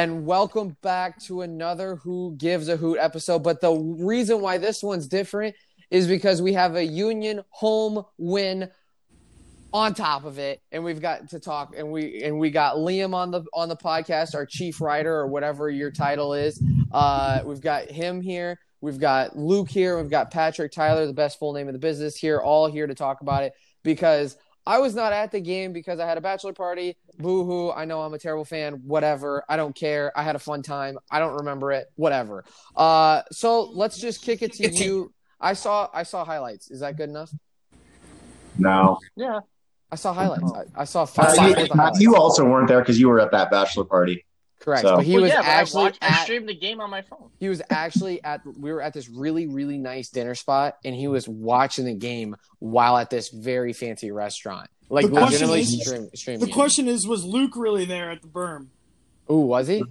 and welcome back to another Who Gives a Hoot episode. But the reason why this one's different is because we have a Union home win on top of it, and we've got to talk, and we and we got Liam on the on the podcast, our chief writer or whatever your title is. Uh, we've got him here. We've got Luke here. We've got Patrick Tyler, the best full name of the business here, all here to talk about it because I was not at the game because I had a bachelor party. Boo hoo. I know I'm a terrible fan. Whatever. I don't care. I had a fun time. I don't remember it. Whatever. Uh, so let's just kick it to you. I saw I saw highlights. Is that good enough? No. Yeah. I saw highlights. I, I saw Uh, you, minutes of highlights. you also weren't there because you were at that bachelor party. Correct. so- But he Well, was yeah, but I actually watched- I streamed the game on my phone. he was actually at we were at this really really nice dinner spot and he was watching the game while at this very fancy restaurant like The question legitimately is- stream, streaming The it. question is, was Luke really there at the berm? ooh was he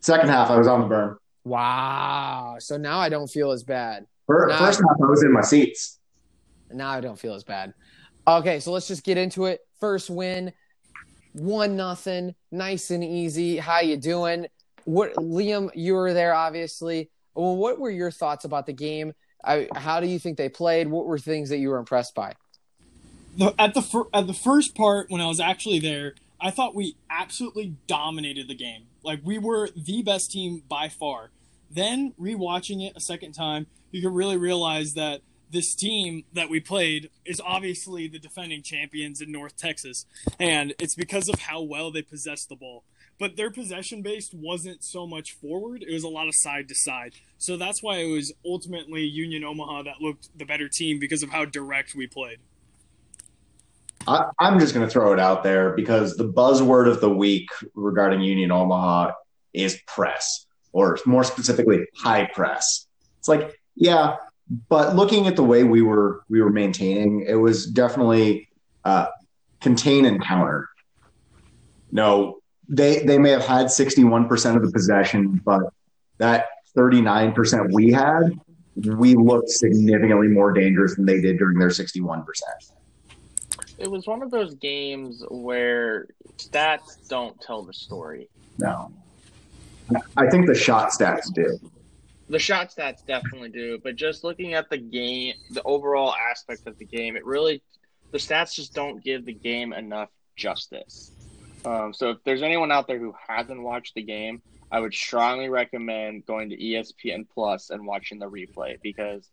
Second half, I was on the berm. wow so now i don't feel as bad Fir- Nah. First half, I was in my seats. now i don't feel as bad okay so let's just get into it first win one nothing nice and easy. How you doing? What liam you were there obviously. Well what were your thoughts about the game? I, how do you think they played? What were things that you were impressed by? The, at the fir- at the first part, when I was actually there, I thought we absolutely dominated the game. Like we were the best team by far. Then rewatching it a second time, you can really realize that this team that we played is obviously the defending champions in North Texas, and it's because of how well they possessed the ball. But their possession based wasn't so much forward; it was a lot of side to side. So that's why it was ultimately Union Omaha that looked the better team because of how direct we played. I, I'm just going to throw it out there because the buzzword of the week regarding Union Omaha is press, or more specifically, high press. It's like, yeah, but looking at the way we were we were maintaining, it was definitely uh, contain and counter. No, they they may have had 61% of the possession, but that 39% we had, we looked significantly more dangerous than they did during their 61%. It was one of those games where stats don't tell the story. No. I think the shot stats do. The shot stats definitely do, but just looking at the game, the overall aspect of the game, it really, the stats just don't give the game enough justice. Um, so if there's anyone out there who hasn't watched the game, I would strongly recommend going to ESPN Plus and watching the replay because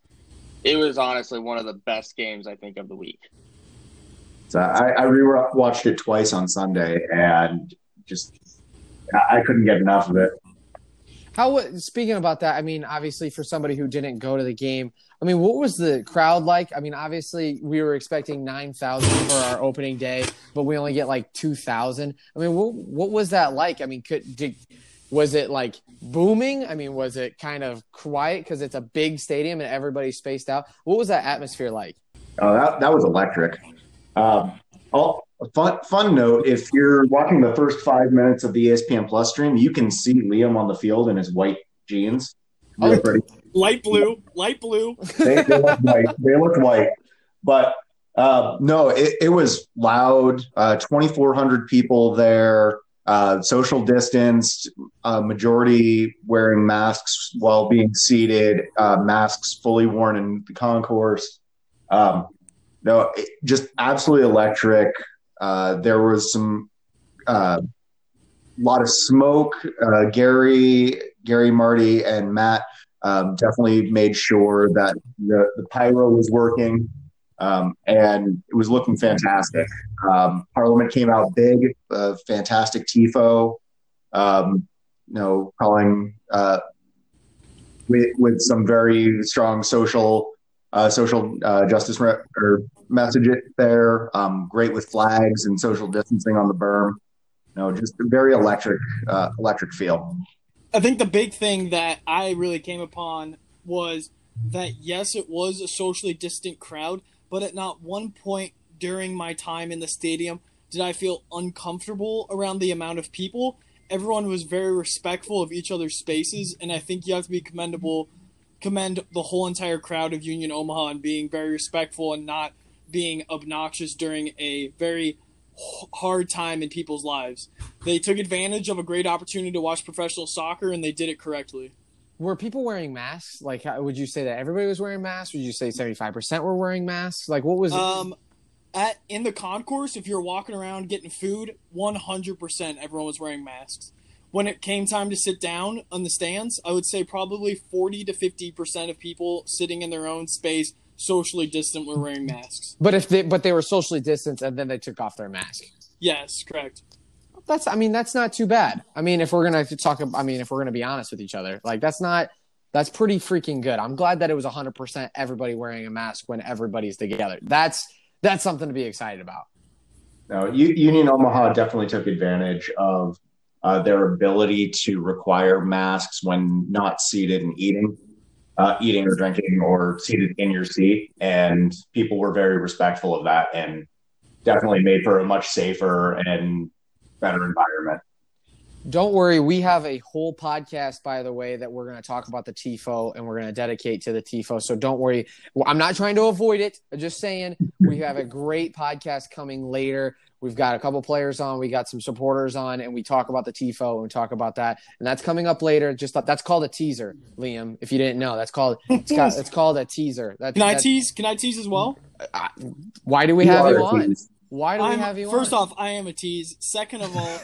it was honestly one of the best games I think of the week. So I, I rewatched it twice on Sunday and just I couldn't get enough of it. How speaking about that, I mean, obviously for somebody who didn't go to the game, I mean, what was the crowd like? I mean, obviously we were expecting nine thousand for our opening day, but we only get like two thousand. I mean, what what was that like? I mean, could did, was it like booming? I mean, was it kind of quiet because it's a big stadium and everybody's spaced out? What was that atmosphere like? Oh, that, that was electric. Um, all, fun, fun note if you're watching the first five minutes of the ESPN Plus stream, you can see Liam on the field in his white jeans. Oh. Light blue, light blue. they, they looked white. They looked white. But uh, no, it, it was loud. Uh, 2,400 people there. Uh, social distance. Uh, majority wearing masks while being seated. Uh, masks fully worn in the concourse. Um, no, it, just absolutely electric. Uh, there was some uh, lot of smoke. Uh, Gary, Gary, Marty, and Matt um, definitely made sure that the, the pyro was working um, and it was looking fantastic. Um, Parliament came out big, uh, fantastic tifo, um, you know, calling uh, with, with some very strong social uh, social uh, justice re- or message it there. Um, great with flags and social distancing on the berm. You know, just a very electric, uh, electric feel. I think the big thing that I really came upon was that yes, it was a socially distant crowd, but at not one point during my time in the stadium did I feel uncomfortable around the amount of people. Everyone was very respectful of each other's spaces, and I think you have to be commendable, commend the whole entire crowd of Union Omaha and being very respectful and not being obnoxious during a very hard time in people's lives. They took advantage of a great opportunity to watch professional soccer, and they did it correctly. Were people wearing masks? Like, how, would you say that everybody was wearing masks? Would you say seventy five percent were wearing masks? Like, what was? Um, at in the concourse, if you're walking around getting food, one hundred percent everyone was wearing masks. When it came time to sit down on the stands, I would say probably forty to fifty percent of people sitting in their own space, socially distant, were wearing masks. But if they but they were socially distanced and then they took off their mask. Yes, correct. That's I mean that's not too bad. I mean if we're gonna talk, I mean if we're gonna be honest with each other, like that's not that's pretty freaking good. I'm glad that it was 100 percent everybody wearing a mask when everybody's together. That's that's something to be excited about. No, Union Omaha definitely took advantage of uh, their ability to require masks when not seated and eating, uh, eating or drinking, or seated in your seat, and people were very respectful of that and definitely made for a much safer and better environment. Don't worry, we have a whole podcast, by the way, that we're going to talk about the TIFO and we're going to dedicate to the TIFO. So don't worry. I'm not trying to avoid it. I'm just saying we have a great podcast coming later. We've got a couple players on, we got some supporters on, and we talk about the TIFO and we talk about that. And that's coming up later. Just that's called a teaser, Liam. If you didn't know, that's called it's, got, it's called a teaser. That's, Can I tease? Can I tease as well? Uh, why do we have you on? Why do I'm, we have you First on? off, I am a tease. Second of all,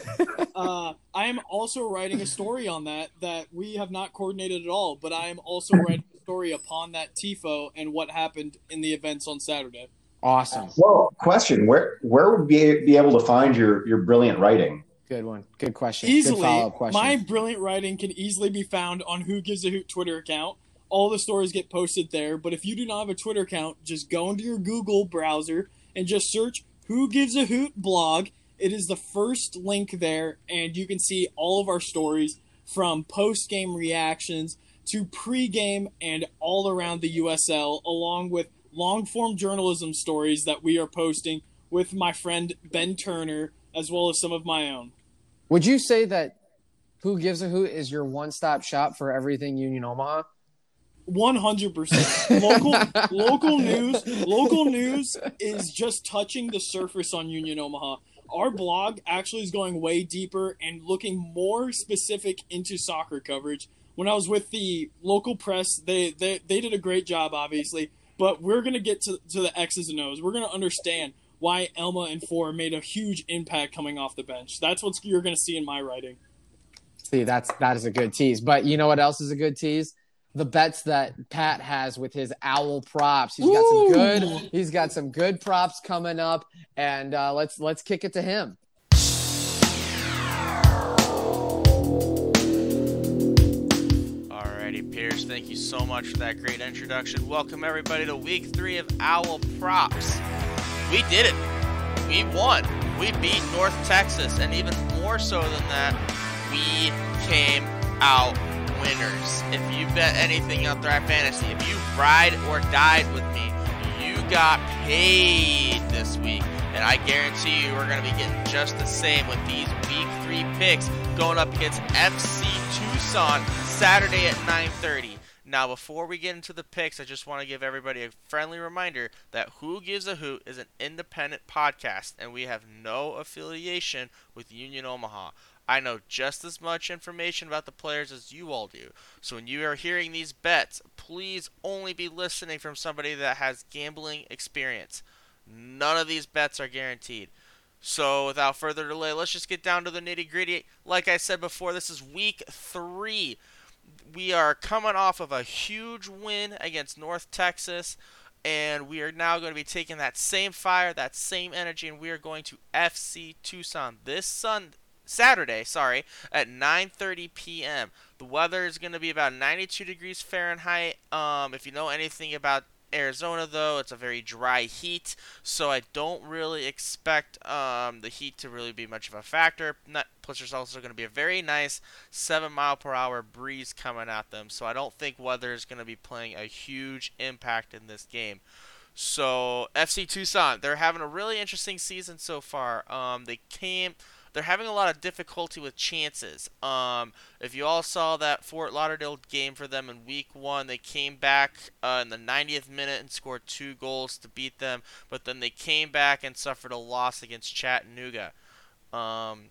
uh, I am also writing a story on that that we have not coordinated at all. But I am also writing a story upon that tifo and what happened in the events on Saturday. Awesome. Well, question: Where where would be be able to find your your brilliant writing? Good one. Good question. Easily, Good question. my brilliant writing can easily be found on Who Gives a Hoot Twitter account. All the stories get posted there. But if you do not have a Twitter account, just go into your Google browser and just search who Gives a Hoot blog. It is the first link there, and you can see all of our stories from post game reactions to pre game and all around the USL, along with long form journalism stories that we are posting with my friend Ben Turner, as well as some of my own. Would you say that Who Gives a Hoot is your one stop shop for everything Union Omaha? One hundred percent local local news. Local news is just touching the surface on Union Omaha. Our blog actually is going way deeper and looking more specific into soccer coverage. When I was with the local press, they they, they did a great job, obviously. But we're gonna get to to the X's and O's. We're gonna understand why Elma and Four made a huge impact coming off the bench. That's what you're gonna see in my writing. See, that's that is a good tease. But you know what else is a good tease? The bets that Pat has with his owl props. He's got some good. He's got some good props coming up, and uh, let's let's kick it to him. Alrighty, Pierce. Thank you so much for that great introduction. Welcome everybody to Week Three of Owl Props. We did it. We won. We beat North Texas, and even more so than that, we came out winners. If you bet anything on at fantasy, if you ride or died with me, you got paid this week. And I guarantee you we're going to be getting just the same with these week three picks going up against FC Tucson Saturday at 9:30. Now, before we get into the picks, I just want to give everybody a friendly reminder that Who Gives a Hoot is an independent podcast, and we have no affiliation with Union Omaha. I know just as much information about the players as you all do. So when you are hearing these bets, please only be listening from somebody that has gambling experience. None of these bets are guaranteed. So without further delay, let's just get down to the nitty gritty. Like I said before, this is week three. We are coming off of a huge win against North Texas and we are now going to be taking that same fire, that same energy, and we are going to FC Tucson this Sun Saturday, sorry, at 9:30 p.m. The weather is going to be about 92 degrees Fahrenheit. Um, if you know anything about Arizona, though, it's a very dry heat, so I don't really expect um, the heat to really be much of a factor. Not, plus, there's also going to be a very nice 7 mile per hour breeze coming at them, so I don't think weather is going to be playing a huge impact in this game. So FC Tucson, they're having a really interesting season so far. Um, they came they're having a lot of difficulty with chances. Um, if you all saw that Fort Lauderdale game for them in Week One, they came back uh, in the 90th minute and scored two goals to beat them, but then they came back and suffered a loss against Chattanooga. Um,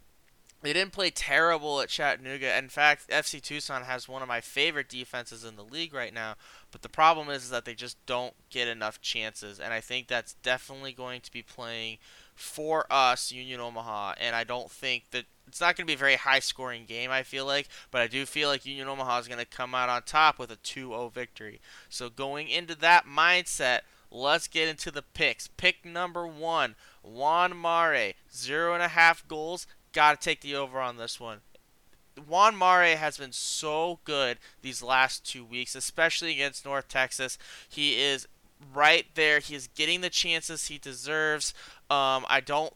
they didn't play terrible at Chattanooga. In fact, FC Tucson has one of my favorite defenses in the league right now. But the problem is, is that they just don't get enough chances, and I think that's definitely going to be playing for us, Union Omaha. And I don't think that it's not going to be a very high scoring game, I feel like, but I do feel like Union Omaha is going to come out on top with a 2 0 victory. So going into that mindset, let's get into the picks. Pick number one Juan Mare, zero and a half goals. Got to take the over on this one. Juan Mare has been so good these last two weeks, especially against North Texas. He is right there. He is getting the chances he deserves. Um, I don't.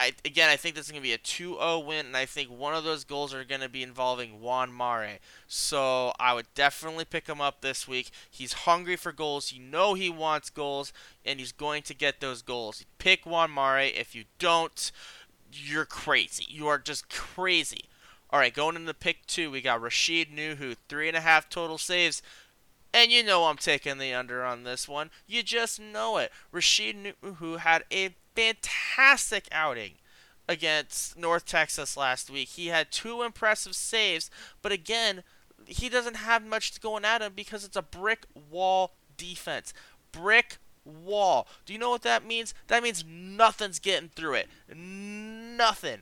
I, again, I think this is going to be a 2-0 win, and I think one of those goals are going to be involving Juan Mare. So I would definitely pick him up this week. He's hungry for goals. You know he wants goals, and he's going to get those goals. Pick Juan Mare. If you don't, you're crazy. You are just crazy. All right, going into pick two, we got Rashid Nuhu, three and a half total saves. And you know I'm taking the under on this one. You just know it. Rashid Nuhu had a fantastic outing against North Texas last week. He had two impressive saves, but again, he doesn't have much going at him because it's a brick wall defense. Brick wall. Do you know what that means? That means nothing's getting through it. Nothing.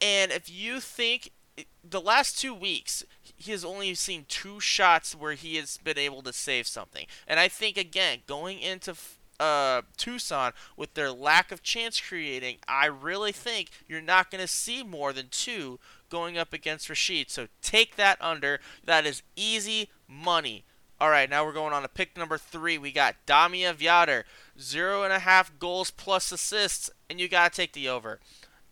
And if you think eh, the last two weeks, he has only seen two shots where he has been able to save something. And I think, again, going into uh, Tucson with their lack of chance creating, I really think you're not going to see more than two going up against Rashid. So take that under. That is easy money. All right, now we're going on to pick number three. We got Damia Viader, zero and a half goals plus assists, and you got to take the over.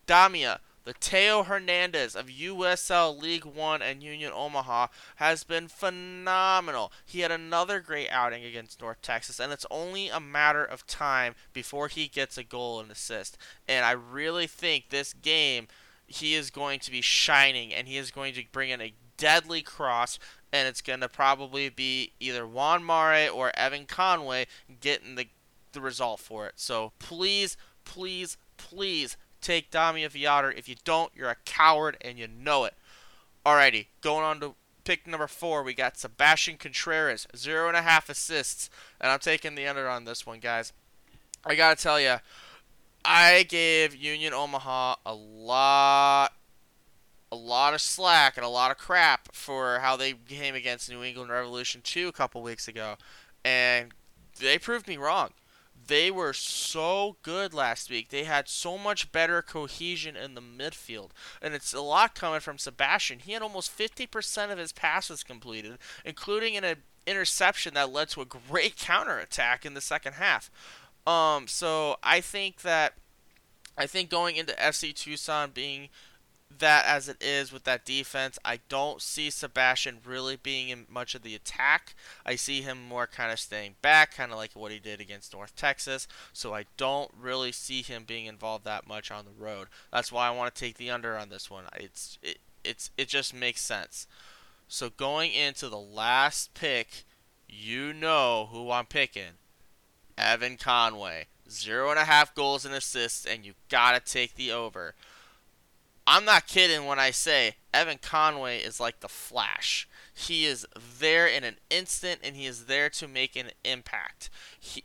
Damia, the Theo Hernandez of USL League One and Union Omaha has been phenomenal. He had another great outing against North Texas, and it's only a matter of time before he gets a goal and assist. And I really think this game he is going to be shining, and he is going to bring in a deadly cross, and it's going to probably be either Juan Mare or Evan Conway getting the the result for it. So please, please, please take Damia Viader. If you don't, you're a coward and you know it. Alrighty, going on to pick number four, we got Sebastian Contreras, zero and a half assists, and I'm taking the under on this one, guys. I gotta tell you, I gave Union Omaha a lot, a lot of slack and a lot of crap for how they came against New England Revolution 2 a couple weeks ago, and they proved me wrong they were so good last week. They had so much better cohesion in the midfield. And it's a lot coming from Sebastian. He had almost 50% of his passes completed, including an interception that led to a great counterattack in the second half. Um, so I think that I think going into FC Tucson being that as it is with that defense, I don't see Sebastian really being in much of the attack. I see him more kind of staying back, kind of like what he did against North Texas. So I don't really see him being involved that much on the road. That's why I want to take the under on this one. It's it it's it just makes sense. So going into the last pick, you know who I'm picking. Evan Conway. Zero and a half goals and assists, and you gotta take the over. I'm not kidding when I say Evan Conway is like the Flash. He is there in an instant, and he is there to make an impact. He,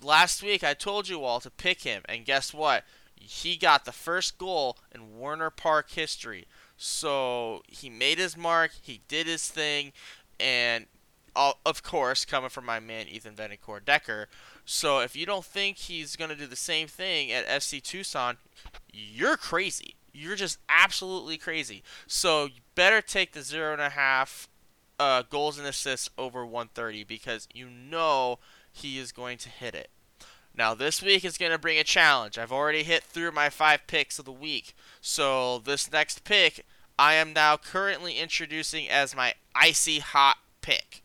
last week, I told you all to pick him, and guess what? He got the first goal in Werner Park history. So he made his mark, he did his thing, and uh, of course, coming from my man Ethan Vanacore Decker. So if you don't think he's going to do the same thing at FC Tucson, you're crazy you're just absolutely crazy. So you better take the zero and a half uh, goals and assists over 130 because you know he is going to hit it. Now this week is going to bring a challenge. I've already hit through my five picks of the week. So this next pick, I am now currently introducing as my icy hot pick.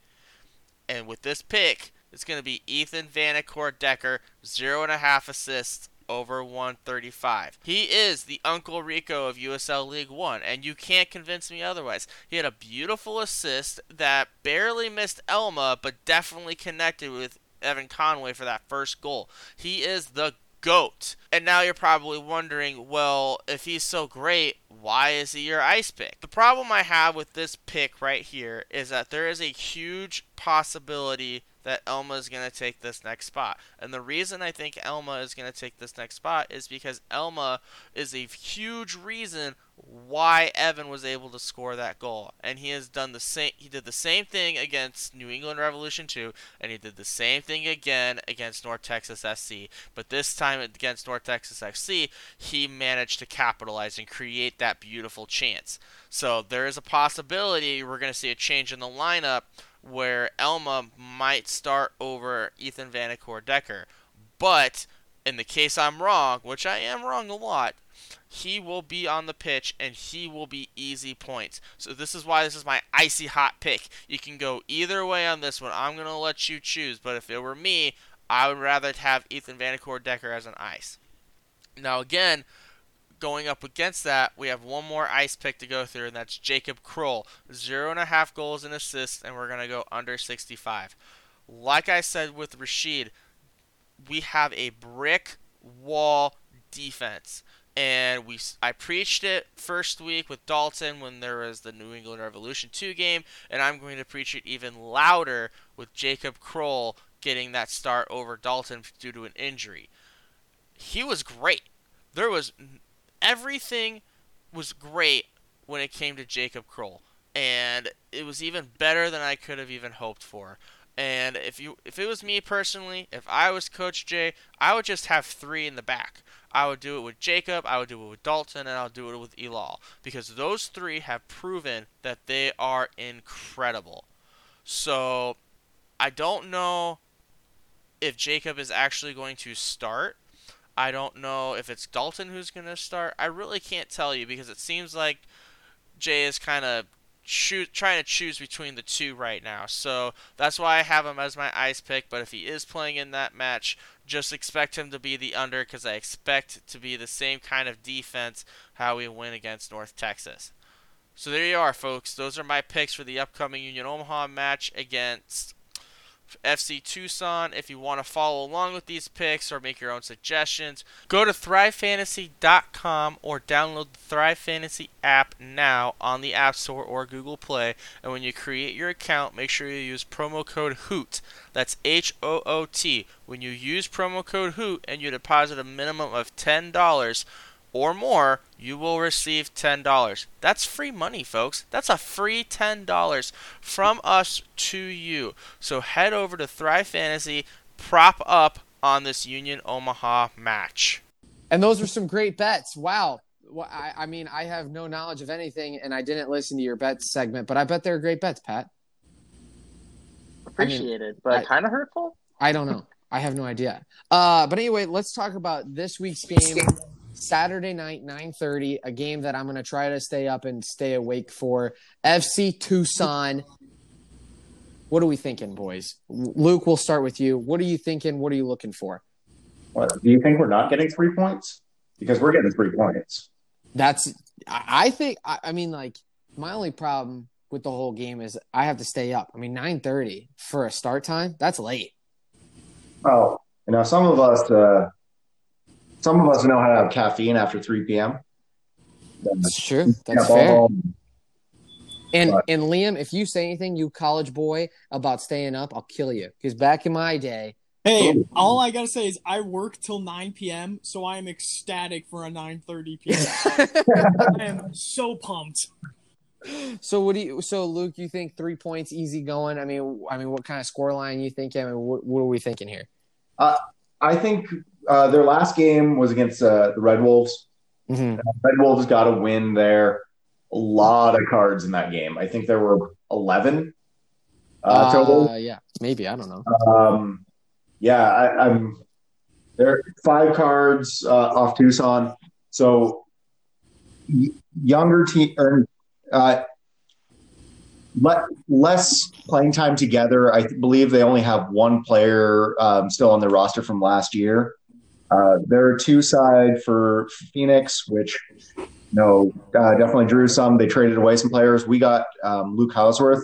And with this pick, it's going to be Ethan Vanacore Decker, zero and a half assists over 135. He is the Uncle Rico of USL League One, and you can't convince me otherwise. He had a beautiful assist that barely missed Elma, but definitely connected with Evan Conway for that first goal. He is the GOAT. And now you're probably wondering, well, if he's so great, why is he your ice pick? The problem I have with this pick right here is that there is a huge possibility that Elma is going to take this next spot. And the reason I think Elma is going to take this next spot is because Elma is a huge reason why Evan was able to score that goal. And he has done the same he did the same thing against New England Revolution 2 and he did the same thing again against North Texas SC. But this time against North Texas SC, he managed to capitalize and create that beautiful chance. So there is a possibility we're going to see a change in the lineup where Elma might start over Ethan Vanacore Decker. But in the case I'm wrong, which I am wrong a lot, he will be on the pitch and he will be easy points. So this is why this is my icy hot pick. You can go either way on this one. I'm to let you choose, but if it were me, I would rather have Ethan Vanacore Decker as an ice. Now again, going up against that, we have one more ice pick to go through, and that's Jacob Kroll. Zero and a half goals and assists, and we're going to go under 65. Like I said with Rashid, we have a brick wall defense. And we, I preached it first week with Dalton when there was the New England Revolution 2 game, and I'm going to preach it even louder with Jacob Kroll getting that start over Dalton due to an injury. He was great. There was everything was great when it came to Jacob Kroll, and it was even better than I could have even hoped for. And if you, if it was me personally, if I was Coach Jay, I would just have three in the back. I would do it with Jacob, I would do it with Dalton, and I'll do it with Elal because those three have proven that they are incredible. So I don't know if Jacob is actually going to start I don't know if it's Dalton who's going to start. I really can't tell you because it seems like Jay is kind of trying to choose between the two right now. So that's why I have him as my ice pick. But if he is playing in that match, just expect him to be the under because I expect to be the same kind of defense how we win against North Texas. So there you are, folks. Those are my picks for the upcoming Union Omaha match against FC Tucson. If you want to follow along with these picks or make your own suggestions, go to thrivefantasy.com or download the Thrive Fantasy app now on the App Store or Google Play. And when you create your account, make sure you use promo code HOOT. That's H O O T. When you use promo code HOOT and you deposit a minimum of $10, or more, you will receive $10. That's free money, folks. That's a free $10 from us to you. So head over to Thrive Fantasy, prop up on this Union Omaha match. And those were some great bets. Wow. Well, I, I mean, I have no knowledge of anything, and I didn't listen to your bets segment, but I bet they're great bets, Pat. Appreciated, I mean, but kind of hurtful. I don't know. I have no idea. Uh, but anyway, let's talk about this week's game. Saturday night, 9:30, a game that I'm going to try to stay up and stay awake for. FC Tucson. What are we thinking, boys? Luke, we'll start with you. What are you thinking? What are you looking for? What, do you think we're not getting three points? Because we're getting three points. That's. I think. I mean, like my only problem with the whole game is I have to stay up. I mean, 9:30 for a start time. That's late. Oh, you know, some of us. Uh, some of us know how to have caffeine after 3 p.m. That's true. That's fair. And but, and Liam, if you say anything, you college boy, about staying up, I'll kill you. Because back in my day, Hey, all I gotta say is I work till 9 p.m., so I am ecstatic for a 9:30 p.m. I am so pumped. So what do you? So Luke, you think three points, easy going? I mean, I mean, what kind of score line you think? I mean, what, what are we thinking here? Uh, I think uh, their last game was against uh, the Red Wolves. Mm-hmm. Red Wolves got a win there. A lot of cards in that game. I think there were eleven uh, total. Yeah, maybe I don't know. Um, yeah, I, am there. Five cards uh, off Tucson. So y- younger team or uh, le- less playing time together. I believe they only have one player um, still on their roster from last year. Uh, they're two side for Phoenix, which you know uh, definitely drew some. They traded away some players. We got um, Luke Hausworth,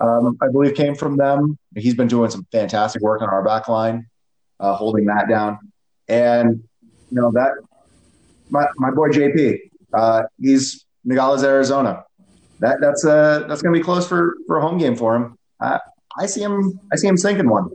um, I believe, came from them. He's been doing some fantastic work on our back line, uh, holding that down. And you know that my my boy JP, uh, he's Nogales, Arizona. That that's uh that's gonna be close for for a home game for him. I, I see him. I see him sinking one.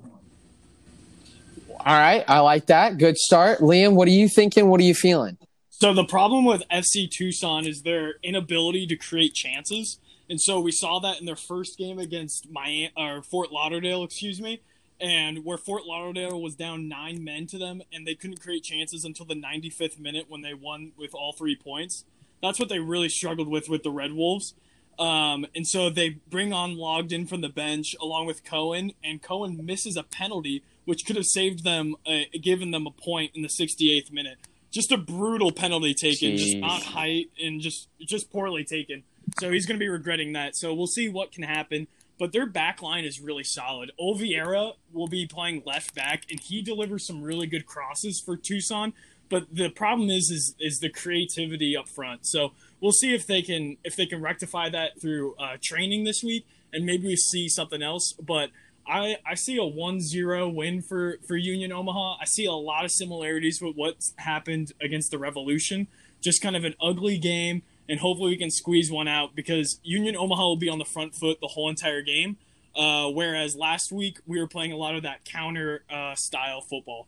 All right, I like that. Good start, Liam. What are you thinking? What are you feeling? So the problem with FC Tucson is their inability to create chances, and so we saw that in their first game against Miami or Fort Lauderdale, excuse me, and where Fort Lauderdale was down nine men to them, and they couldn't create chances until the 95th minute when they won with all three points. That's what they really struggled with with the Red Wolves. Um, and so they bring on Logden from the bench along with Cohen, and Cohen misses a penalty, which could have saved them, uh, given them a point in the 68th minute. Just a brutal penalty taken, Jeez. just not height and just just poorly taken. So he's going to be regretting that. So we'll see what can happen. But their back line is really solid. Oliveira will be playing left back, and he delivers some really good crosses for Tucson. But the problem is, is, is the creativity up front. So we'll see if they can if they can rectify that through uh, training this week, and maybe we see something else. But I, I see a 1-0 win for, for Union Omaha. I see a lot of similarities with what's happened against the Revolution. Just kind of an ugly game, and hopefully we can squeeze one out because Union Omaha will be on the front foot the whole entire game. Uh, whereas last week we were playing a lot of that counter uh, style football.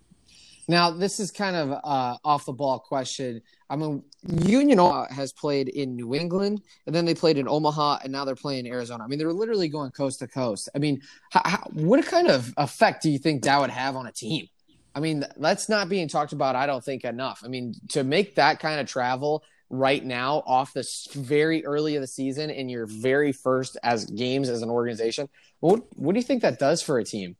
Now, this is kind of uh, off the ball question. I mean, Union has played in New England, and then they played in Omaha, and now they're playing in Arizona. I mean, they're literally going coast to coast. I mean, how, how, what kind of effect do you think that would have on a team? I mean, that's not being talked about. I don't think enough. I mean, to make that kind of travel right now off the very early of the season in your very first as games as an organization, what what do you think that does for a team?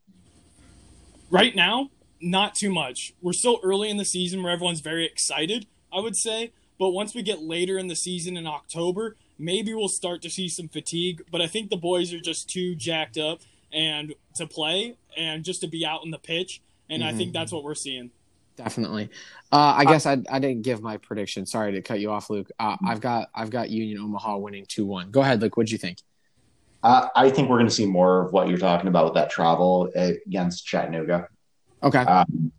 right now, not too much. We're still early in the season where everyone's very excited, I would say. But once we get later in the season in October, maybe we'll start to see some fatigue. But I think the boys are just too jacked up and to play and just to be out in the pitch. And I think that's what we're seeing. Definitely. Uh, I guess I, I didn't give my prediction. Sorry to cut you off, Luke. Uh, I've got I've got Union Omaha winning two one. Go ahead, Luke. What'd you think? Uh, I think we're going to see more of what you're talking about with that travel against Chattanooga. Okay. Um,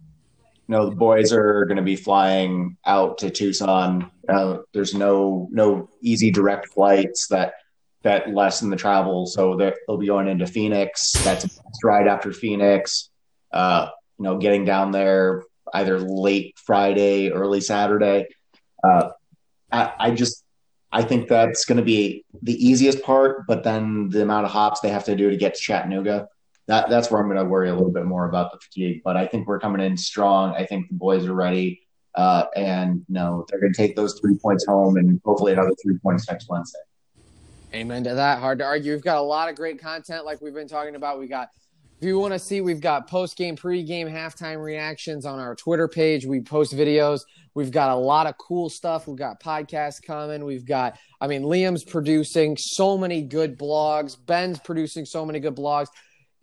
you know, the boys are going to be flying out to Tucson. Uh, there's no no easy direct flights that that lessen the travel, so they'll be going into Phoenix. That's ride after Phoenix. Uh, you know, getting down there either late Friday, early Saturday. Uh, I, I just I think that's going to be the easiest part, but then the amount of hops they have to do to get to Chattanooga that that's where I'm going to worry a little bit more about the fatigue. But I think we're coming in strong. I think the boys are ready, uh, and no, they're going to take those three points home, and hopefully another three points next Wednesday. Amen to that. Hard to argue. We've got a lot of great content, like we've been talking about. We got. If you want to see, we've got post game, pre game, halftime reactions on our Twitter page. We post videos. We've got a lot of cool stuff. We've got podcasts coming. We've got, I mean, Liam's producing so many good blogs. Ben's producing so many good blogs.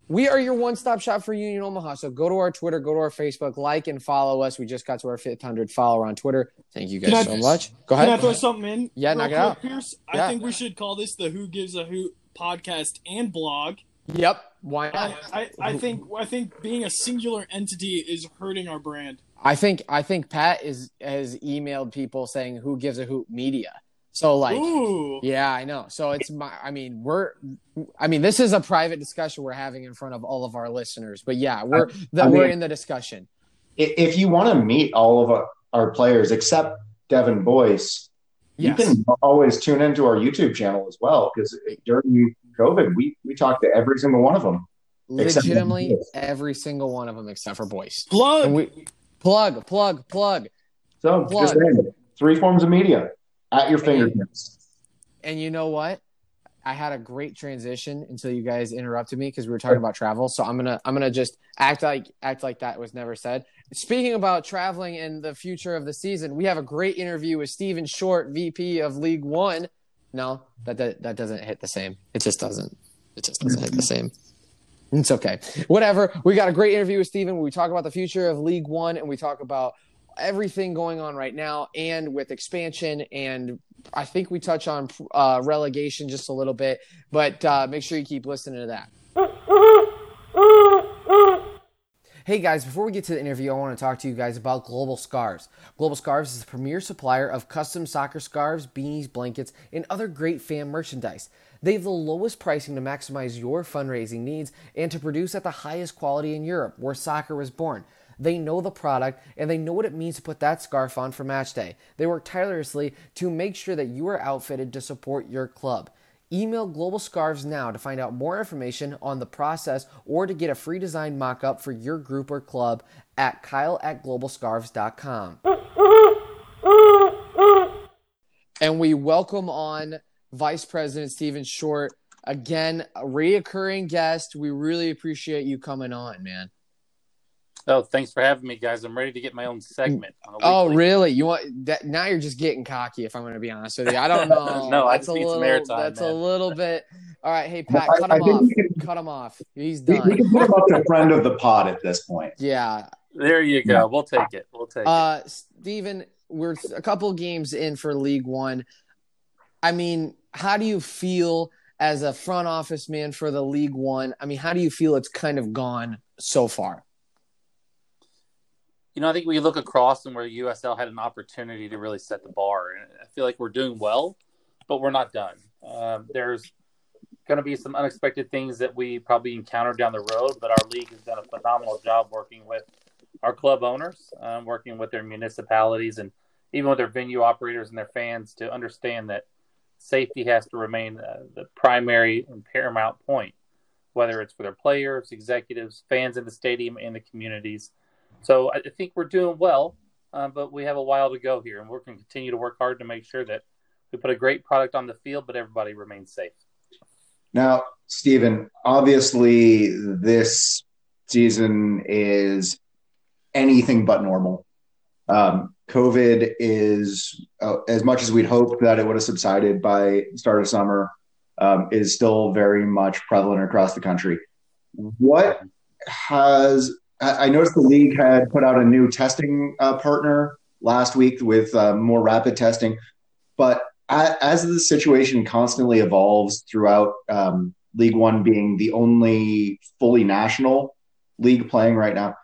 We are your one stop shop for Union Omaha. So go to our Twitter, go to our Facebook, like and follow us. We just got to our 500 follower on Twitter. Thank you guys I- so much. Go ahead. Can I throw something in? Yeah, knock it out. Pierce? Yeah. I think we should call this the Who Gives a Hoot podcast and blog. Yep. Why I, not? I, I think I think being a singular entity is hurting our brand. I think I think Pat is has emailed people saying who gives a hoot media. So like Ooh. yeah, I know. So it's my I mean, we're I mean, this is a private discussion we're having in front of all of our listeners. But yeah, we're the, I we're mean- in the discussion. If you want to meet all of our, our players except Devin Boyce, Yes. you can always tune into our YouTube channel as well because during COVID, we we talked to every single one of them. Legitimately every single one of them except for Boyce. Plug. We plug, plug, plug. So Plug. just saying, three forms of media at your fingertips. And you know what? I had a great transition until you guys interrupted me because we were talking about travel. So I'm gonna I'm gonna just act like act like that was never said. Speaking about traveling and the future of the season, we have a great interview with Steven Short, VP of League One. No, that that, that doesn't hit the same. It just doesn't. It just doesn't hit the same. It's okay. Whatever. We got a great interview with Steven. We talk about the future of League One and we talk about everything going on right now and with expansion. And I think we touch on uh, relegation just a little bit, but uh, make sure you keep listening to that. Hey guys, before we get to the interview, I want to talk to you guys about Global Scarves. Global Scarves is the premier supplier of custom soccer scarves, beanies, blankets, and other great fan merchandise. They have the lowest pricing to maximize your fundraising needs and to produce at the highest quality in Europe, where soccer was born. They know the product and they know what it means to put that scarf on for match day. They work tirelessly to make sure that you are outfitted to support your club. Email Global Scarves now to find out more information on the process or to get a free design mock up for your group or club at kyle at globalscarves.com. And we welcome on Vice President Stephen Short. Again, a reoccurring guest. We really appreciate you coming on, man. Oh, thanks for having me, guys. I'm ready to get my own segment. Oh, really? You want that? Now you're just getting cocky. If I'm going to be honest with you, I don't know. no, that's I a little. maritime, that's man. a little bit. All right, hey Pat, I- cut I him think off. can- cut him off. He's We, done. we can put him up to friend of the pod at this point. yeah. There you go. We'll take it. We'll take it. Uh, Steven, we're a couple games in for League One. I mean, how do you feel as a front office man for the League One? I mean, how do you feel it's kind of gone so far? You know, I think we look across and where USL had an opportunity to really set the bar, and I feel like we're doing well, but we're not done. Um, there's going to be some unexpected things that we probably encounter down the road, but our league has done a phenomenal job working with our club owners, um, working with their municipalities, and even with their venue operators and their fans to understand that safety has to remain uh, the primary and paramount point, whether it's for their players, executives, fans in the stadium, and the communities. So I think we're doing well, uh, but we have a while to go here, and we're going to continue to work hard to make sure that we put a great product on the field, but everybody remains safe. Now, Stephen, obviously this season is anything but normal. Um, COVID is, uh, as much as we'd hoped that it would have subsided by start of summer, um, is still very much prevalent across the country. What has I noticed the league had put out a new testing uh, partner last week with uh, more rapid testing, but as the situation constantly evolves throughout um, League One being the only fully national league playing right now,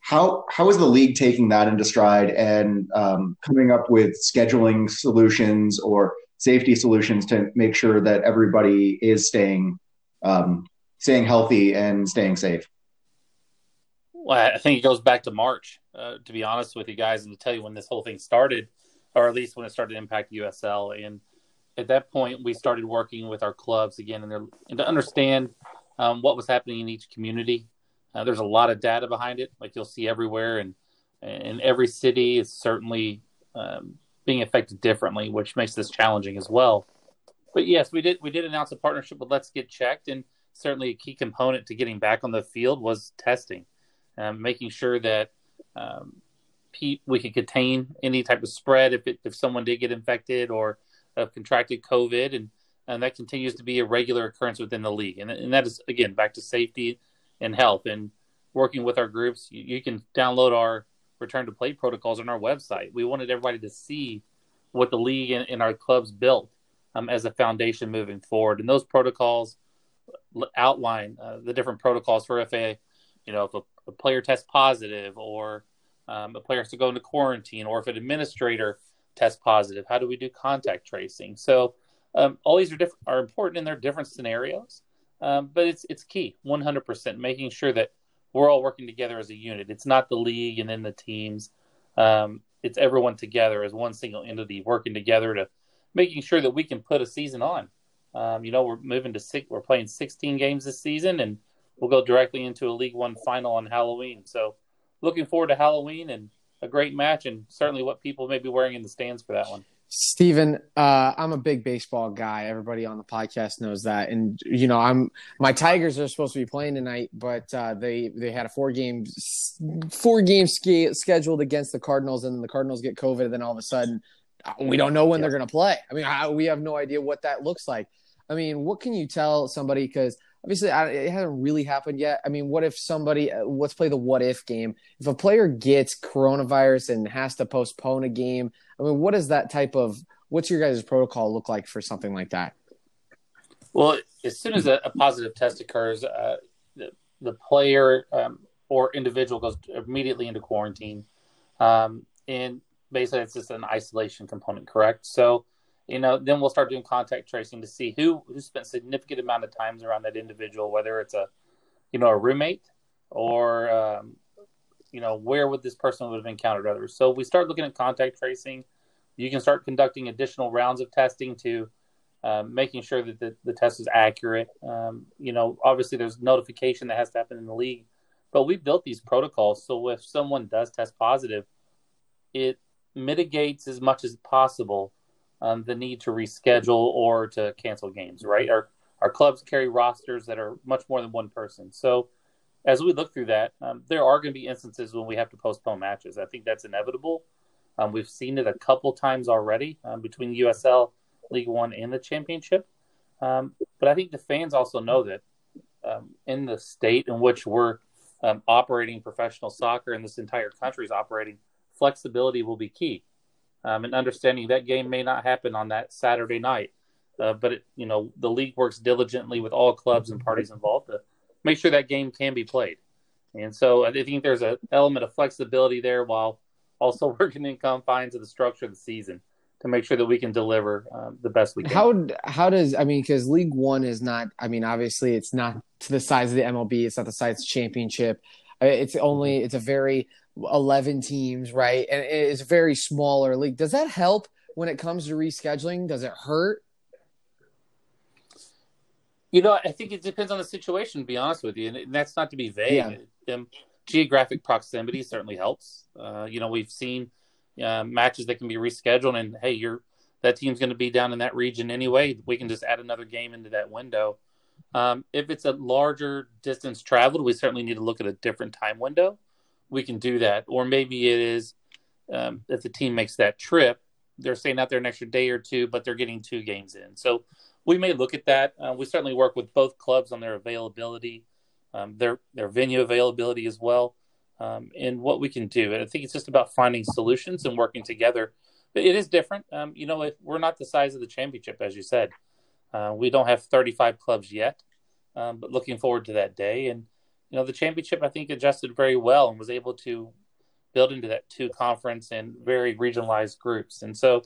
how how is the league taking that into stride and um, coming up with scheduling solutions or safety solutions to make sure that everybody is staying um, staying healthy and staying safe? Well, I think it goes back to March, uh, to be honest with you guys, and to tell you when this whole thing started, or at least when it started to impact USL. And at that point, we started working with our clubs again, and, and to understand um, what was happening in each community. Uh, there's a lot of data behind it, like you'll see everywhere, and and every city is certainly um, being affected differently, which makes this challenging as well. But yes, we did we did announce a partnership with Let's Get Checked, and certainly a key component to getting back on the field was testing um, making sure that um, we could contain any type of spread if it, if someone did get infected or have contracted COVID, and and that continues to be a regular occurrence within the league, and and that is again back to safety and health and working with our groups. You, you can download our return to play protocols on our website. We wanted everybody to see what the league and, and our clubs built um, as a foundation moving forward, and those protocols outline uh, the different protocols for if a you know if a, a player tests positive or um, a player has to go into quarantine or if an administrator tests positive how do we do contact tracing? So um, all these are different are important in their different scenarios um, but it's it's key 100% making sure that we're all working together as a unit. It's not the league and then the teams. Um, it's everyone together as one single entity working together to making sure that we can put a season on. Um, you know we're moving to six we're playing 16 games this season and we'll go directly into a League One final on Halloween. So, looking forward to Halloween and a great match, and certainly what people may be wearing in the stands for that one. Steven, uh, I'm a big baseball guy. Everybody on the podcast knows that, and you know, I'm my Tigers are supposed to be playing tonight, but uh, they they had a four game four game sk- scheduled against the Cardinals, and then the Cardinals get COVID, and then all of a sudden, uh, we don't know when they're going to play. I mean, I, we have no idea what that looks like. I mean, what can you tell somebody? Because obviously it hasn't really happened yet. I mean, what if somebody? uh, Let's play the what if game. If a player gets coronavirus and has to postpone a game, I mean, what is that type of? What's your guys' protocol look like for something like that? Well, as soon as a, a positive test occurs, uh, the, the player um, or individual goes immediately into quarantine. Um, and basically, it's just an isolation component, correct? So, you know, then we'll start doing contact tracing to see who who spent significant amount of times around that individual, whether it's a, you know, a roommate or, um, you know, where would this person would have encountered others. So we start looking at contact tracing. You can start conducting additional rounds of testing to um, making sure that the, the test is accurate. Um, you know, obviously there's notification that has to happen in the league, but we built these protocols so if someone does test positive, it mitigates as much as possible um, the need to reschedule or to cancel games. Right? Our our clubs carry rosters that are much more than one person. So as we look through that, um, there are going to be instances when we have to postpone matches. I think that's inevitable. Um, we've seen it a couple times already um, between USL League One and the championship. Um, but I think the fans also know that um, in the state in which we're operating professional soccer and this entire country is operating, flexibility will be key. Um, and understanding that game may not happen on that Saturday night, uh, but it, you know the league works diligently with all clubs and parties involved to make sure that game can be played. And so I think there's an element of flexibility there while also working in confines of the structure of the season to make sure that we can deliver um, the best we can. How how does I mean because League One is not I mean obviously it's not to the size of the MLS it's not the size of the championship it's only it's a very 11 teams right and it's a very smaller league does that help when it comes to rescheduling does it hurt You know, I think it depends on the situation. To be honest with you, and that's not to be vague. Um, geographic proximity certainly helps. Uh, you know, we've seen uh, matches that can be rescheduled, and hey, you're that team's going to be down in that region anyway. We can just add another game into that window. Um, if it's a larger distance traveled, we certainly need to look at a different time window. We can do that, or maybe it is um, if the team makes that trip, they're staying out there an extra day or two, but they're getting two games in. So we may look at that. Uh, we certainly work with both clubs on their availability, um, their their venue availability as well, um, and what we can do. And I think it's just about finding solutions and working together. But it is different. Um, you know, if we're not the size of the championship, as you said, uh, we don't have 35 clubs yet, um, but looking forward to that day. And you know, the championship I think adjusted very well and was able to build into that two conference and very regionalized groups. And so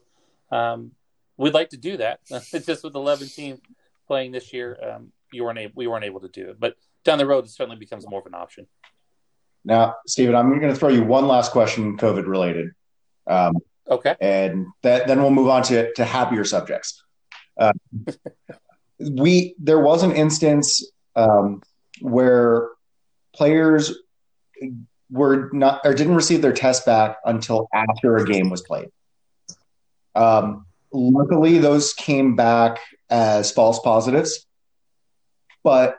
um, we'd like to do that. just with 11 teams playing this year, um, you weren't able, we weren't able to do it. But down the road, it certainly becomes more of an option. Now, Stephen, I'm going to throw you one last question, COVID related. Um, okay. And that, then we'll move on to, to happier subjects. Uh, we there was an instance um, where players were not or didn't receive their test back until after a game was played. Um, luckily, those came back as false positives. But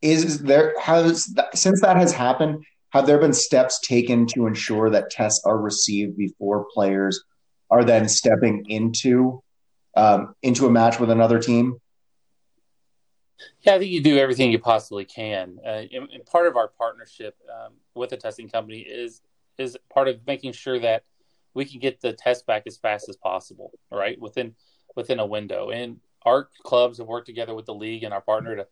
is there has since that has happened, have there been steps taken to ensure that tests are received before players are then stepping into um, into a match with another team? Yeah, I think you do everything you possibly can. Uh, and, and, part of our partnership um, with the testing company is is part of making sure that we can get the test back as fast as possible, right within within a window. And our clubs have worked together with the league and our partner to,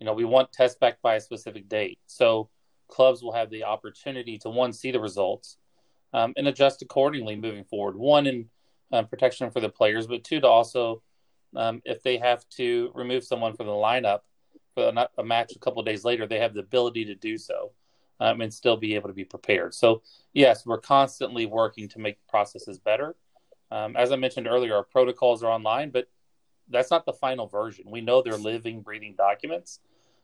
you know, we want test back by a specific date. So clubs will have the opportunity to one see the results um, and adjust accordingly moving forward. One in um, protection for the players, but two to also um, if they have to remove someone from the lineup for a, a match a couple days later, they have the ability to do so um, and still be able to be prepared. So, yes, we're constantly working to make processes better. Um, as I mentioned earlier, our protocols are online, but that's not the final version. We know they're living, breathing documents.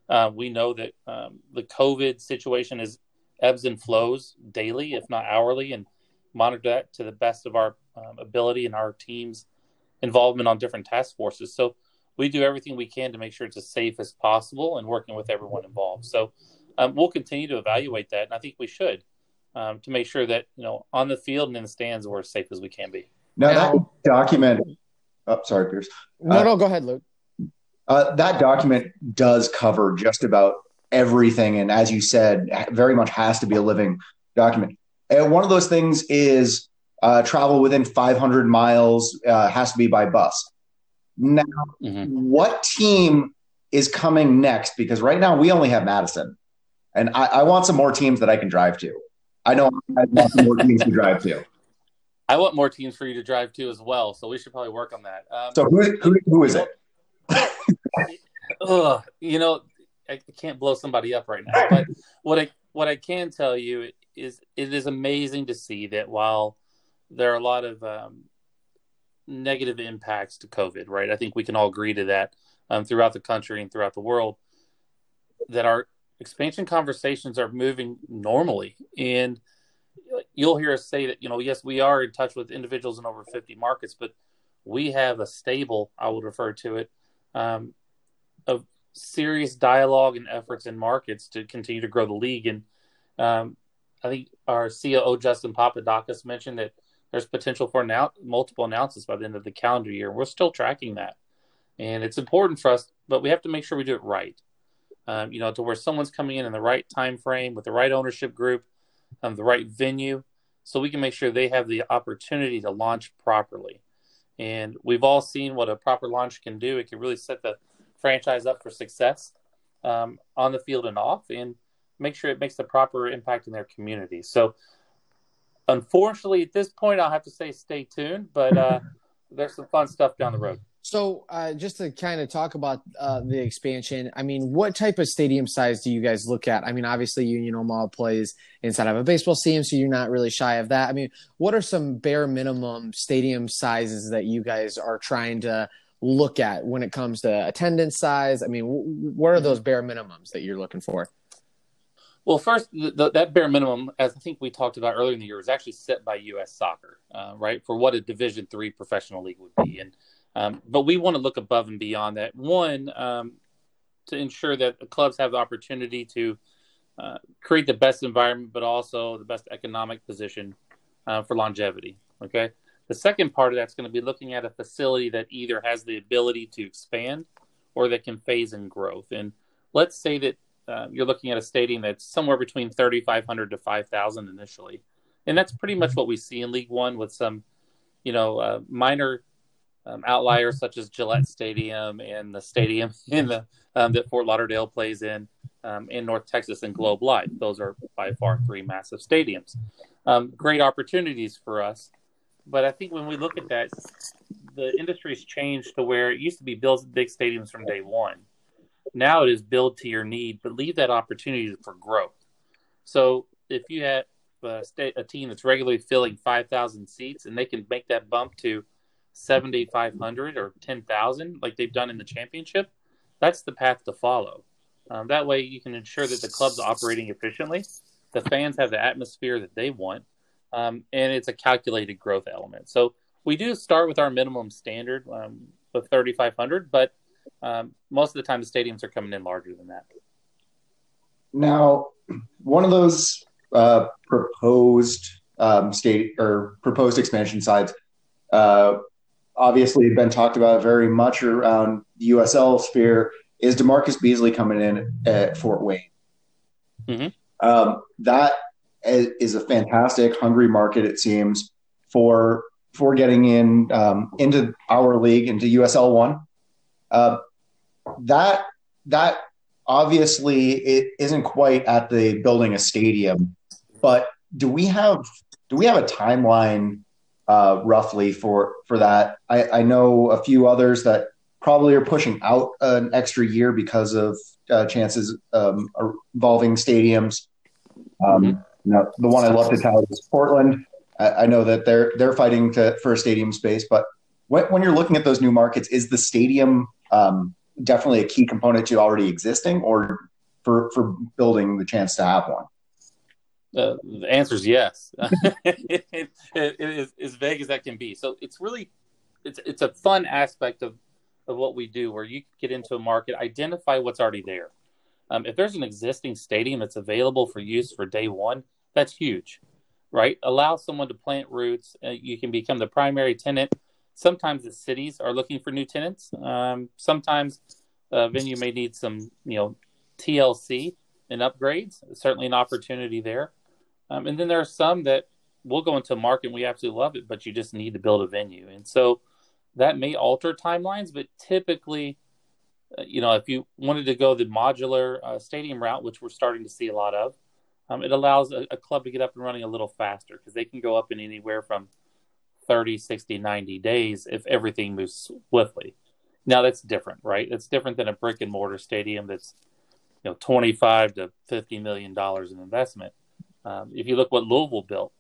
Uh, we know that um, the COVID situation is ebbs and flows daily, if not hourly, and monitor that to the best of our um, ability and our team's involvement on different task forces. So we do everything we can to make sure it's as safe as possible and working with everyone involved. So um, we'll continue to evaluate that, and I think we should um, to make sure that you know on the field and in the stands we're as safe as we can be. Now, now that document. Oh, sorry, Pierce. No, uh, no, go ahead, Luke. Uh, that document does cover just about everything, and as you said, very much has to be a living document. And one of those things is uh, travel within 500 miles uh, has to be by bus. Now, mm-hmm. what team is coming next? Because right now we only have Madison, and I, I want some more teams that I can drive to. I know I want some more teams to drive to. I want more teams for you to drive to as well, so we should probably work on that. Um, so who, who, who is it? Ugh, you know, I can't blow somebody up right now, but what I what I can tell you is it is amazing to see that while there are a lot of um, negative impacts to COVID, right? I think we can all agree to that um, throughout the country and throughout the world that our expansion conversations are moving normally. And you'll hear us say that, you know, yes, we are in touch with individuals in over 50 markets, but we have a stable, I would refer to it, um, of serious dialogue and efforts in markets to continue to grow the league. And um, I think our COO Justin Papadakis mentioned that there's potential for now multiple announcements by the end of the calendar year. We're still tracking that, and it's important for us, but we have to make sure we do it right. Um, you know, to where someone's coming in in the right time frame with the right ownership group, um, the right venue, so we can make sure they have the opportunity to launch properly. And we've all seen what a proper launch can do. It can really set the franchise up for success um, on the field and off, and make sure it makes the proper impact in their community. So unfortunately, at this point, I'll have to say stay tuned, but uh, there's some fun stuff down the road. So, uh, just to kind of talk about uh, the expansion, I mean, what type of stadium size do you guys look at? I mean, obviously, Union Omaha plays inside of a baseball stadium, so you're not really shy of that. I mean, what are some bare minimum stadium sizes that you guys are trying to look at when it comes to attendance size? I mean, what are those bare minimums that you're looking for? Well, first, the, the, that bare minimum, as I think we talked about earlier in the year, was actually set by U.S. Soccer, uh, right, for what a Division three professional league would be. And um, but we want to look above and beyond that. One, um, to ensure that the clubs have the opportunity to uh, create the best environment, but also the best economic position uh, for longevity. Okay. The second part of that's going to be looking at a facility that either has the ability to expand or that can phase in growth. And let's say that uh, you're looking at a stadium that's somewhere between 3,500 to 5,000 initially, and that's pretty much what we see in League One with some, you know, uh, minor um, outliers such as Gillette Stadium and the stadium in the um, that Fort Lauderdale plays in um, in North Texas and Globe Life. Those are by far three massive stadiums. Um, great opportunities for us, but I think when we look at that, the industry's changed to where it used to be built big stadiums from day one now it is build to your need, but leave that opportunity for growth. So if you have a, a team that's regularly filling 5,000 seats and they can make that bump to 7,500 or 10,000 like they've done in the championship, that's the path to follow. Um, that way you can ensure that the club's operating efficiently, the fans have the atmosphere that they want, um, and it's a calculated growth element. So we do start with our minimum standard um, of 3,500, but um, most of the time, the stadiums are coming in larger than that. Now, one of those uh, proposed um, state or proposed expansion sides, uh, obviously been talked about very much around the USL sphere, is DaMarcus Beasley coming in at Fort Wayne. Mm-hmm. Um, that is a fantastic, hungry market. It seems for for getting in um, into our league into USL one. Uh, that that obviously it isn't quite at the building a stadium, but do we have do we have a timeline uh, roughly for for that? I, I know a few others that probably are pushing out an extra year because of uh, chances um, involving stadiums. Um, mm-hmm. you know, the one I love to tell is Portland. I, I, know that they're they're fighting to, for a stadium space, but when, when, you're looking at those new markets, is the stadium um, definitely a key component to already existing or for for building the chance to have one? Uh, the answer is yes. it, it, it is as vague as that can be. So it's really it's it's a fun aspect of of what we do, where you get into a market, identify what's already there. Um, if there's an existing stadium that's available for use for day one, that's huge, right? Allow someone to plant roots. Uh, you can become the primary tenant Sometimes the cities are looking for new tenants. Um, sometimes a venue may need some, you know, TLC and upgrades. Certainly an opportunity there. Um, and then there are some that we'll go into market and we absolutely love it, but you just need to build a venue. And so that may alter timelines, but typically, uh, you know, if you wanted to go the modular uh, stadium route, which we're starting to see a lot of, um, it allows a, a, club to get up and running a little faster because they can go up in anywhere from 30, 60, 90 days if everything moves swiftly. Now that's different, right? It's different than a brick and mortar stadium that's, you know, 25 to 50 million dollars in investment. Um, if you look what Louisville built,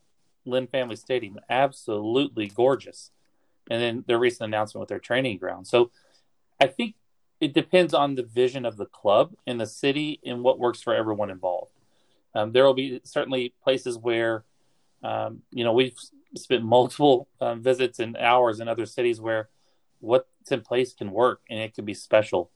Lynn Family Stadium, absolutely gorgeous. And then their recent announcement with their training ground. So I think it depends on the vision of the club and the city and what works for everyone involved. Um, there will be certainly places where, um, you know, we've spent multiple um, visits and hours in other cities where what's in place can work and it can be special.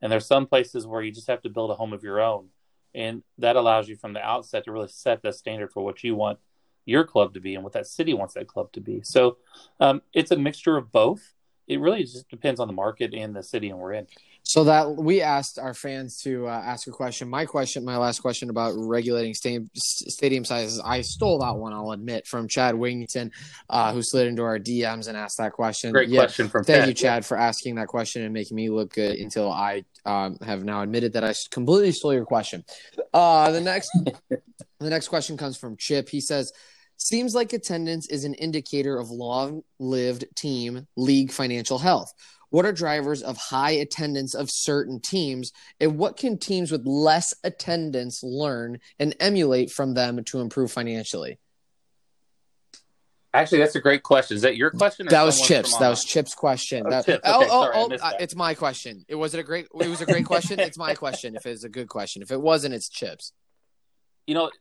And there's some places where you just have to build a home of your own. And that allows you from the outset to really set the standard for what you want your club to be and what that city wants that club to be. So um, it's a mixture of both. It really just depends on the market and the city and we're in. So that we asked our fans to uh, ask a question. My question, my last question about regulating stadium, stadium sizes, I stole that one. I'll admit from Chad Wington, uh, who slid into our DMs and asked that question. Great yeah, question from. Thank Chad. you, Chad, for asking that question and making me look good. Until I um, have now admitted that I completely stole your question. Uh, the next, the next question comes from Chip. He says. Seems like attendance is an indicator of long lived team league financial health. What are drivers of high attendance of certain teams, and what can teams with less attendance learn and emulate from them to improve financially? Actually, that's a great question. Is that your question? that was Chips. That was Chips' question. Oh, that, Chips. oh, Okay, oh, sorry, oh, uh, it's my question. It was it a great. It was a great question. It's my question. If it's a good question. If it wasn't, it's Chips. You know,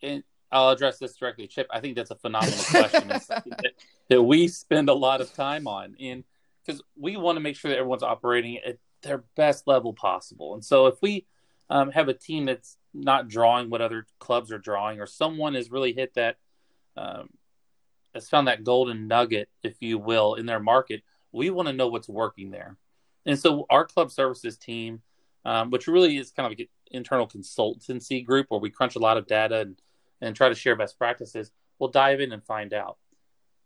and I'll address this directly, Chip. I think that's a phenomenal question. That, that we spend a lot of time on, and because we want to make sure that everyone's operating at their best level possible. And so, if we um, have a team that's not drawing what other clubs are drawing, or someone has really hit that, um, has found that golden nugget, if you will, in their market, we want to know what's working there. And so, our club services team, um, which really is kind of an internal consultancy group where we crunch a lot of data and, and try to share best practices, we'll dive in and find out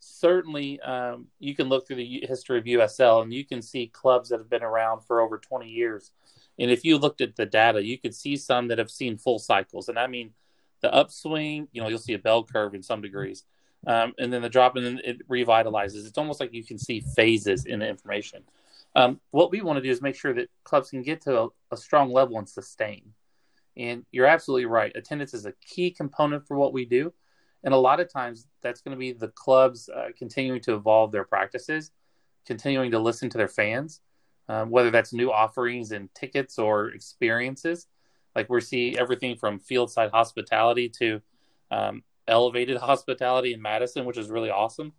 certainly um, you can look through the history of USL and you can see clubs that have been around for over 20 years. And if you looked at the data, you could see some that have seen full cycles. And I mean, the upswing, you know, you'll see a bell curve in some degrees. Um, and then the drop, and then it revitalizes. It's almost like you can see phases in the information. Um, what we want to do is make sure that clubs can get to a, a strong level and sustain. And you're absolutely right. Attendance is a key component for what we do. And a lot of times that's going to be the clubs uh, continuing to evolve their practices, continuing to listen to their fans, um, whether that's new offerings and tickets or experiences. Like we see everything from field side hospitality to um, elevated hospitality in Madison, which is really awesome,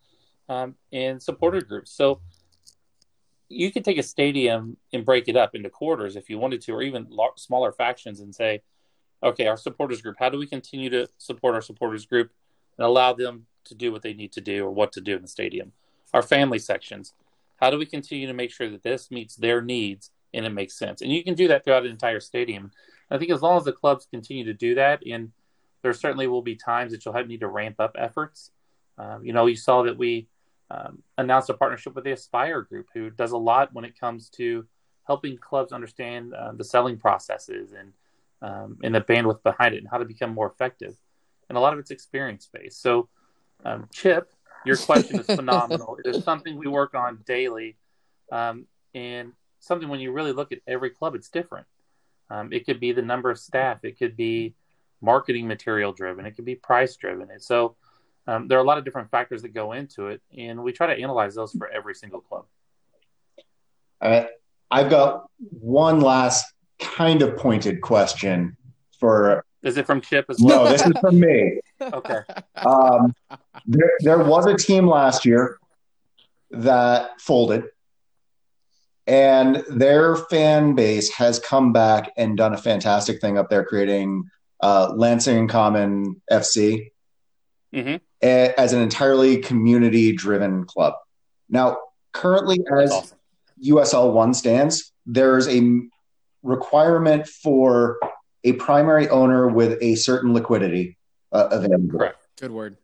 um, and supporter groups. So you could take a stadium and break it up into quarters if you wanted to, or even smaller factions and say, okay, our supporters group, how do we continue to support our supporters group and allow them to do what they need to do or what to do in the stadium. Our family sections, how do we continue to make sure that this meets their needs and it makes sense? And you can do that throughout an entire stadium. I think as long as the clubs continue to do that, and there certainly will be times that you'll have need to ramp up efforts. Um, you know, you saw that we um, announced a partnership with the Aspire Group, who does a lot when it comes to helping clubs understand uh, the selling processes and um, and the bandwidth behind it and how to become more effective and a lot of it's experience based. So, um, Chip, your question is phenomenal. it is something we work on daily, um, and something when you really look at every club, it's different. Um, it could be the number of staff, it could be marketing material driven, it could be price driven. And so, um, there are a lot of different factors that go into it, and we try to analyze those for every single club. Uh, I've got one last kind of pointed question for is it from Chip as well? No, this is from me. okay. Um, there, there was a team last year that folded, and their fan base has come back and done a fantastic thing up there, creating uh, Lansing Common FC mm-hmm. a, as an entirely community-driven club. Now, currently, as awesome. USL One stands, there's a requirement for a primary owner with a certain liquidity uh, available. Correct. Good word.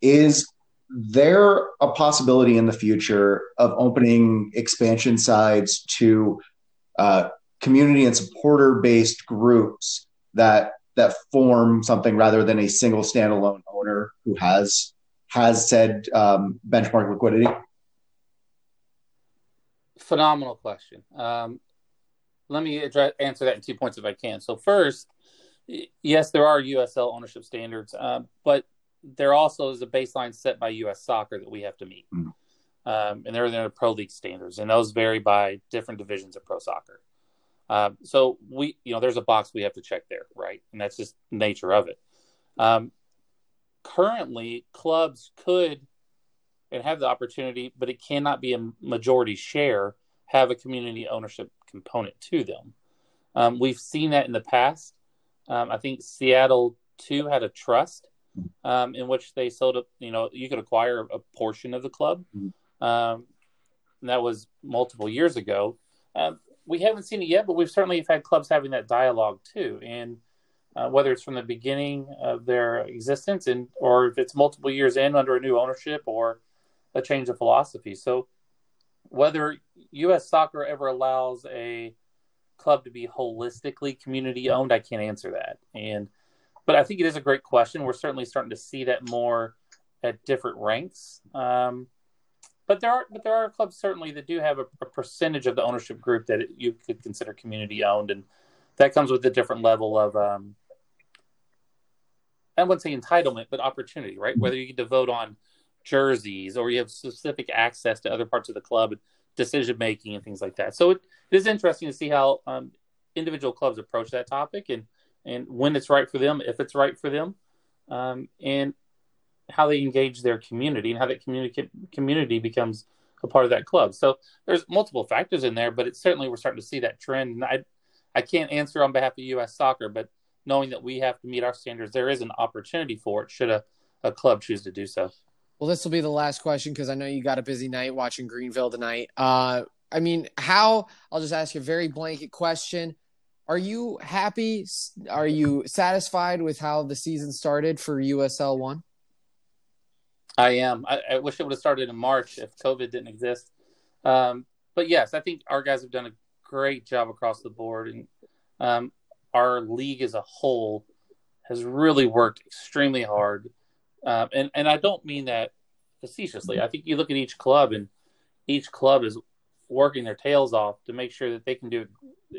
Is there a possibility in the future of opening expansion sides to uh, community and supporter based groups that that form something rather than a single standalone owner who has has said um, benchmark liquidity? Phenomenal question. Um, let me address, answer that in two points if I can. So first, yes, there are USL ownership standards, uh, but there also is a baseline set by U.S. Soccer that we have to meet, mm. um, and there are the pro league standards, and those vary by different divisions of pro soccer. Uh, so we, you know, there's a box we have to check there, right? And that's just nature of it. Um, currently, clubs could and have the opportunity, but it cannot be a majority share, have a community ownership component to them. Um, we've seen that in the past. Um, I think Seattle too had a trust um, in which they sold up. You know, you could acquire a portion of the club. Um, that was multiple years ago. Uh, we haven't seen it yet, but we've certainly had clubs having that dialogue too. And uh, whether it's from the beginning of their existence, and or if it's multiple years in under a new ownership or a change of philosophy. So whether U.S. Soccer ever allows a club to be holistically community owned, I can't answer that. And but I think it is a great question. We're certainly starting to see that more at different ranks. Um, but there are but there are clubs certainly that do have a, a percentage of the ownership group that you could consider community owned, and that comes with a different level of um, I wouldn't say entitlement, but opportunity, right? Whether you get to vote on jerseys or you have specific access to other parts of the club, decision making, and things like that. So it, it is interesting to see how um, individual clubs approach that topic and and when it's right for them, if it's right for them, um, and how they engage their community and how that community community becomes a part of that club. So there's multiple factors in there, but it's certainly we're starting to see that trend. And I I can't answer on behalf of U.S. Soccer, but knowing that we have to meet our standards, there is an opportunity for it should a, a club choose to do so. Well, this will be the last question because I know you got a busy night watching Greenville tonight. Uh, I mean, how? I'll just ask you a very blanket question. Are you happy? Are you satisfied with how the season started for USL One? I am. I, I, wish it would have started in March if COVID didn't exist. Um, but yes, I think our guys have done a great job across the board, and um, our league as a whole has really worked extremely hard. Um, and and I don't mean that facetiously. I think you look at each club, and each club is working their tails off to make sure that they can do it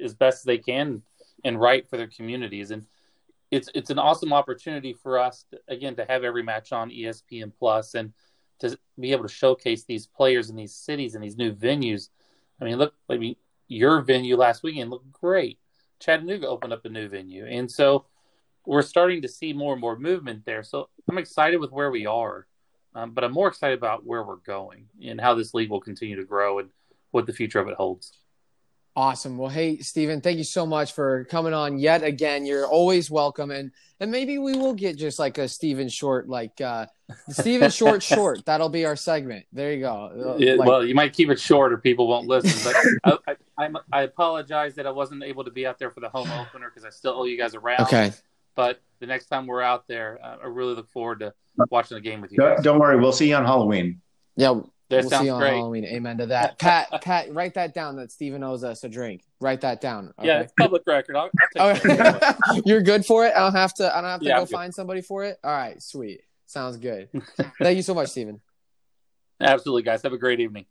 as best as they can and right for their communities. And it's it's an awesome opportunity for us to, again to have every match on ESPN Plus and to be able to showcase these players in these cities and these new venues. I mean, look, I mean, your venue last weekend looked great. Chattanooga opened up a new venue, and so we're starting to see more and more movement there. So I'm excited with where we are, um, but I'm more excited about where we're going and how this league will continue to grow and what the future of it holds. Awesome. Well, hey, Stephen, thank you so much for coming on yet again. You're always welcome. And and maybe we will get just like a Stephen Short, like uh Stephen Short Short. That'll be our segment. There you go. Yeah, like, well, you might keep it short or people won't listen. But I, I, I, apologize that I wasn't able to be out there for the home opener because I still owe you guys a round. Okay. But the next time we're out there, uh, I really look forward to watching the game with you. Don't, don't worry. We'll see you on Halloween. Yeah, that we'll see you on great. Halloween. Amen to that. Pat, Pat, write that down. That Steven owes us a drink. Write that down. Okay? Yeah, it's public record. I'll, I'll You're good for it. I don't have to. I don't have to yeah, go find somebody for it. All right, sweet. Sounds good. Thank you so much, Steven. Absolutely, guys. Have a great evening.